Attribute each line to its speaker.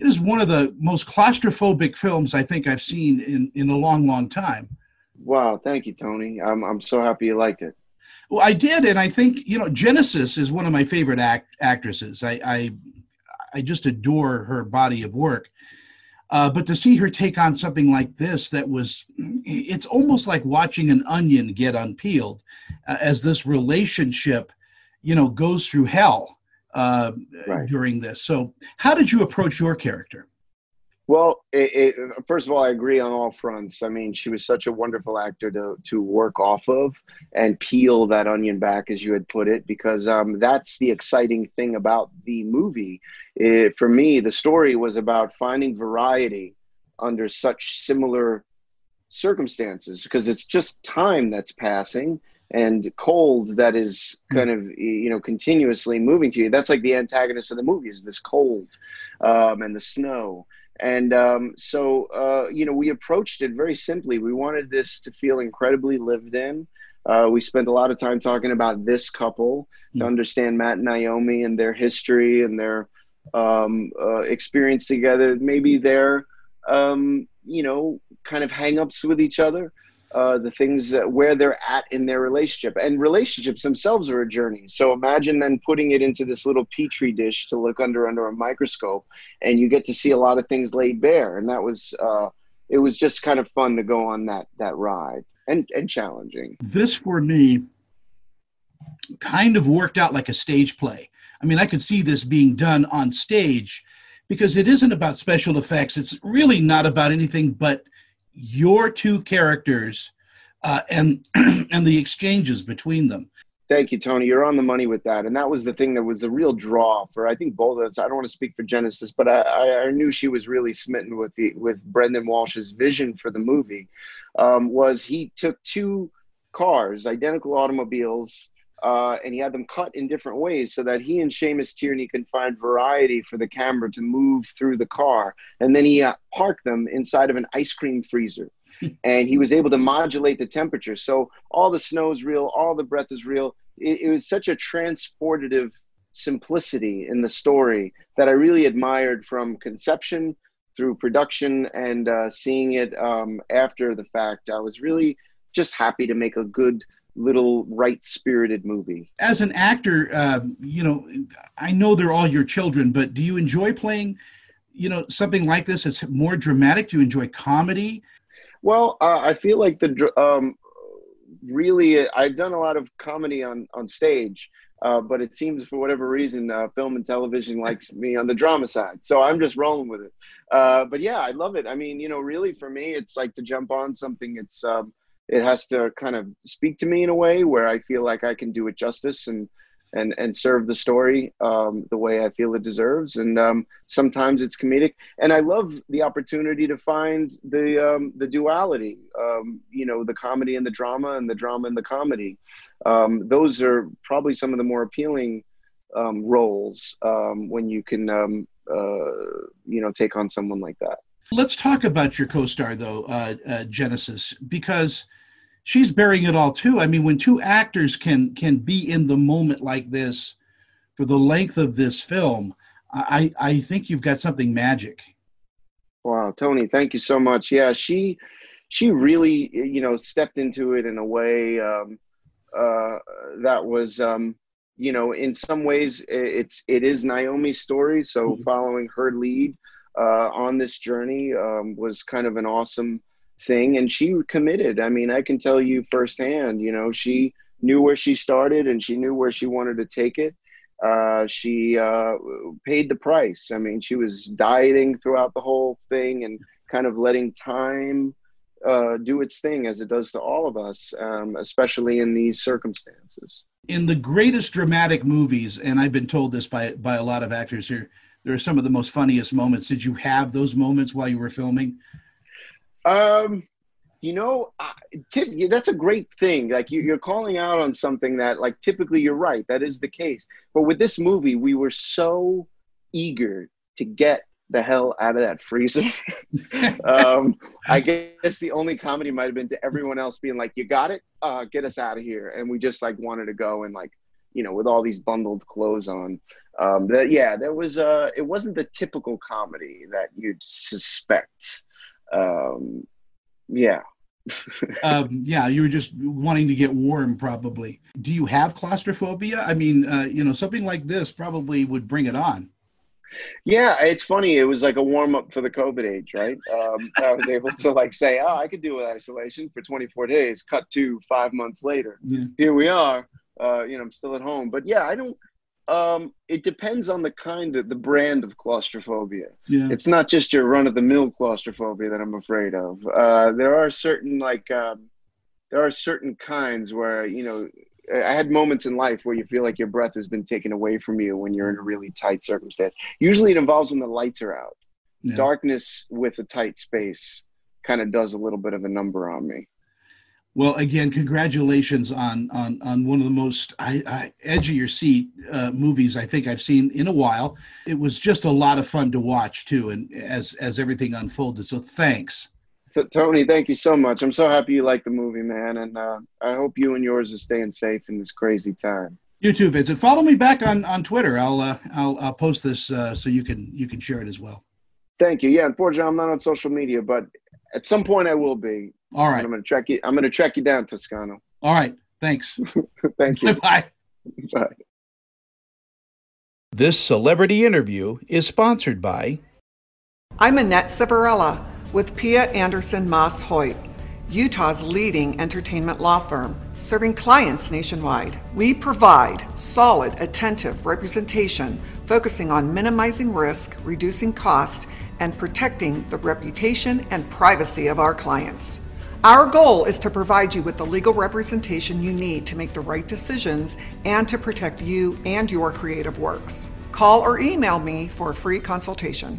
Speaker 1: it is one of the most claustrophobic films I think I've seen in, in a long, long time.
Speaker 2: Wow, thank you, Tony. I'm, I'm so happy you liked it.
Speaker 1: Well, I did, and I think you know Genesis is one of my favorite act- actresses. I, I, I just adore her body of work. Uh, but to see her take on something like this, that was, it's almost like watching an onion get unpeeled, uh, as this relationship, you know, goes through hell uh, right. during this. So, how did you approach your character?
Speaker 2: Well, it, it, first of all, I agree on all fronts. I mean, she was such a wonderful actor to to work off of and peel that onion back, as you had put it, because um, that's the exciting thing about the movie. It, for me, the story was about finding variety under such similar circumstances, because it's just time that's passing and cold that is hmm. kind of you know continuously moving to you. That's like the antagonist of the movie is this cold um, and the snow and um, so, uh, you know, we approached it very simply. We wanted this to feel incredibly lived in. Uh, we spent a lot of time talking about this couple mm-hmm. to hmm. understand Matt and Naomi and their history and their um, uh, experience together. Maybe their, um, you know, kind of hangups with each other uh, the things that, where they're at in their relationship. And relationships themselves are a journey. So imagine then putting it into this little petri dish to look under under a microscope, and you get to see a lot of things laid bare. And that was uh, it was just kind of fun to go on that that ride and and challenging.
Speaker 1: This for me kind of worked out like a stage play. I mean, I could see this being done on stage because it isn't about special effects. It's really not about anything but your two characters uh, and and the exchanges between them.
Speaker 2: Thank you, Tony. You're on the money with that, and that was the thing that was a real draw for I think both of us. I don't want to speak for Genesis, but I, I knew she was really smitten with the with Brendan Walsh's vision for the movie. Um, was he took two cars, identical automobiles, uh, and he had them cut in different ways so that he and Seamus Tierney can find variety for the camera to move through the car. And then he uh, parked them inside of an ice cream freezer. and he was able to modulate the temperature. So all the snow is real, all the breath is real. It, it was such a transportative simplicity in the story that I really admired from conception through production and uh, seeing it um, after the fact. I was really just happy to make a good little right spirited movie.
Speaker 1: As an actor, uh, you know, I know they're all your children, but do you enjoy playing, you know, something like this? It's more dramatic. Do you enjoy comedy?
Speaker 2: Well, uh, I feel like the um, really I've done a lot of comedy on on stage. Uh, but it seems for whatever reason, uh, film and television likes me on the drama side. So I'm just rolling with it. Uh, but yeah, I love it. I mean, you know, really for me, it's like to jump on something. It's um, it has to kind of speak to me in a way where I feel like I can do it justice and and and serve the story um, the way I feel it deserves. And um, sometimes it's comedic, and I love the opportunity to find the um, the duality. Um, you know, the comedy and the drama, and the drama and the comedy. Um, those are probably some of the more appealing um, roles when you can uh, you know take on someone like that.
Speaker 1: Let's talk about your co-star though, uh, uh, Genesis, because she's bearing it all too. I mean, when two actors can can be in the moment like this for the length of this film, I I think you've got something magic.
Speaker 2: Wow, Tony, thank you so much. Yeah, she she really you know stepped into it in a way um, uh, that was um, you know in some ways it's it is Naomi's story. So mm-hmm. following her lead uh, on this journey um, was kind of an awesome thing and she committed. I mean i can tell you firsthand you know she knew where she started and she knew where she wanted to take it. Uh, she uh, paid the price. I mean she was dieting throughout the whole thing and kind of letting time uh, do its thing as it does to all of us um, especially in these circumstances.
Speaker 1: In the greatest dramatic movies and i've been told this by by a lot of actors here there are some of the most funniest moments. Did you have those moments while you were filming
Speaker 2: um, you know, tip, that's a great thing. Like you, you're calling out on something that, like, typically you're right. That is the case. But with this movie, we were so eager to get the hell out of that freezer. um, I guess the only comedy might have been to everyone else being like, "You got it, uh, get us out of here," and we just like wanted to go and like you know, with all these bundled clothes on. Um, that yeah, there was uh, it wasn't the typical comedy that you'd suspect. Um, yeah.
Speaker 1: um, yeah, you were just wanting to get warm, probably. Do you have claustrophobia? I mean, uh, you know, something like this probably would bring it on.
Speaker 2: Yeah, it's funny. It was like a warm up for the COVID age, right? Um, I was able to like say, "Oh, I could deal with isolation for 24 days." Cut to five months later, yeah. here we are. Uh, you know, I'm still at home, but yeah, I don't. Um, it depends on the kind of the brand of claustrophobia. Yeah. It's not just your run of the mill claustrophobia that I'm afraid of. Uh, there are certain like um, there are certain kinds where you know I had moments in life where you feel like your breath has been taken away from you when you're in a really tight circumstance. Usually, it involves when the lights are out. Yeah. Darkness with a tight space kind of does a little bit of a number on me.
Speaker 1: Well, again, congratulations on on on one of the most I, I, edge of your seat uh, movies I think I've seen in a while. It was just a lot of fun to watch too, and as as everything unfolded. So thanks.
Speaker 2: So, Tony, thank you so much. I'm so happy you like the movie, man, and uh, I hope you and yours are staying safe in this crazy time.
Speaker 1: You too, Vincent. Follow me back on on Twitter. I'll uh, I'll I'll post this uh, so you can you can share it as well.
Speaker 2: Thank you. Yeah, unfortunately, I'm not on social media, but at some point I will be.
Speaker 1: All right.
Speaker 2: I'm gonna track you. I'm gonna track you down, Toscano.
Speaker 1: All right. Thanks.
Speaker 2: Thank you.
Speaker 1: Bye.
Speaker 2: Bye.
Speaker 3: This celebrity interview is sponsored by.
Speaker 4: I'm Annette Savarella with Pia Anderson Moss Hoyt, Utah's leading entertainment law firm, serving clients nationwide. We provide solid, attentive representation focusing on minimizing risk, reducing cost, and protecting the reputation and privacy of our clients. Our goal is to provide you with the legal representation you need to make the right decisions and to protect you and your creative works. Call or email me for a free consultation.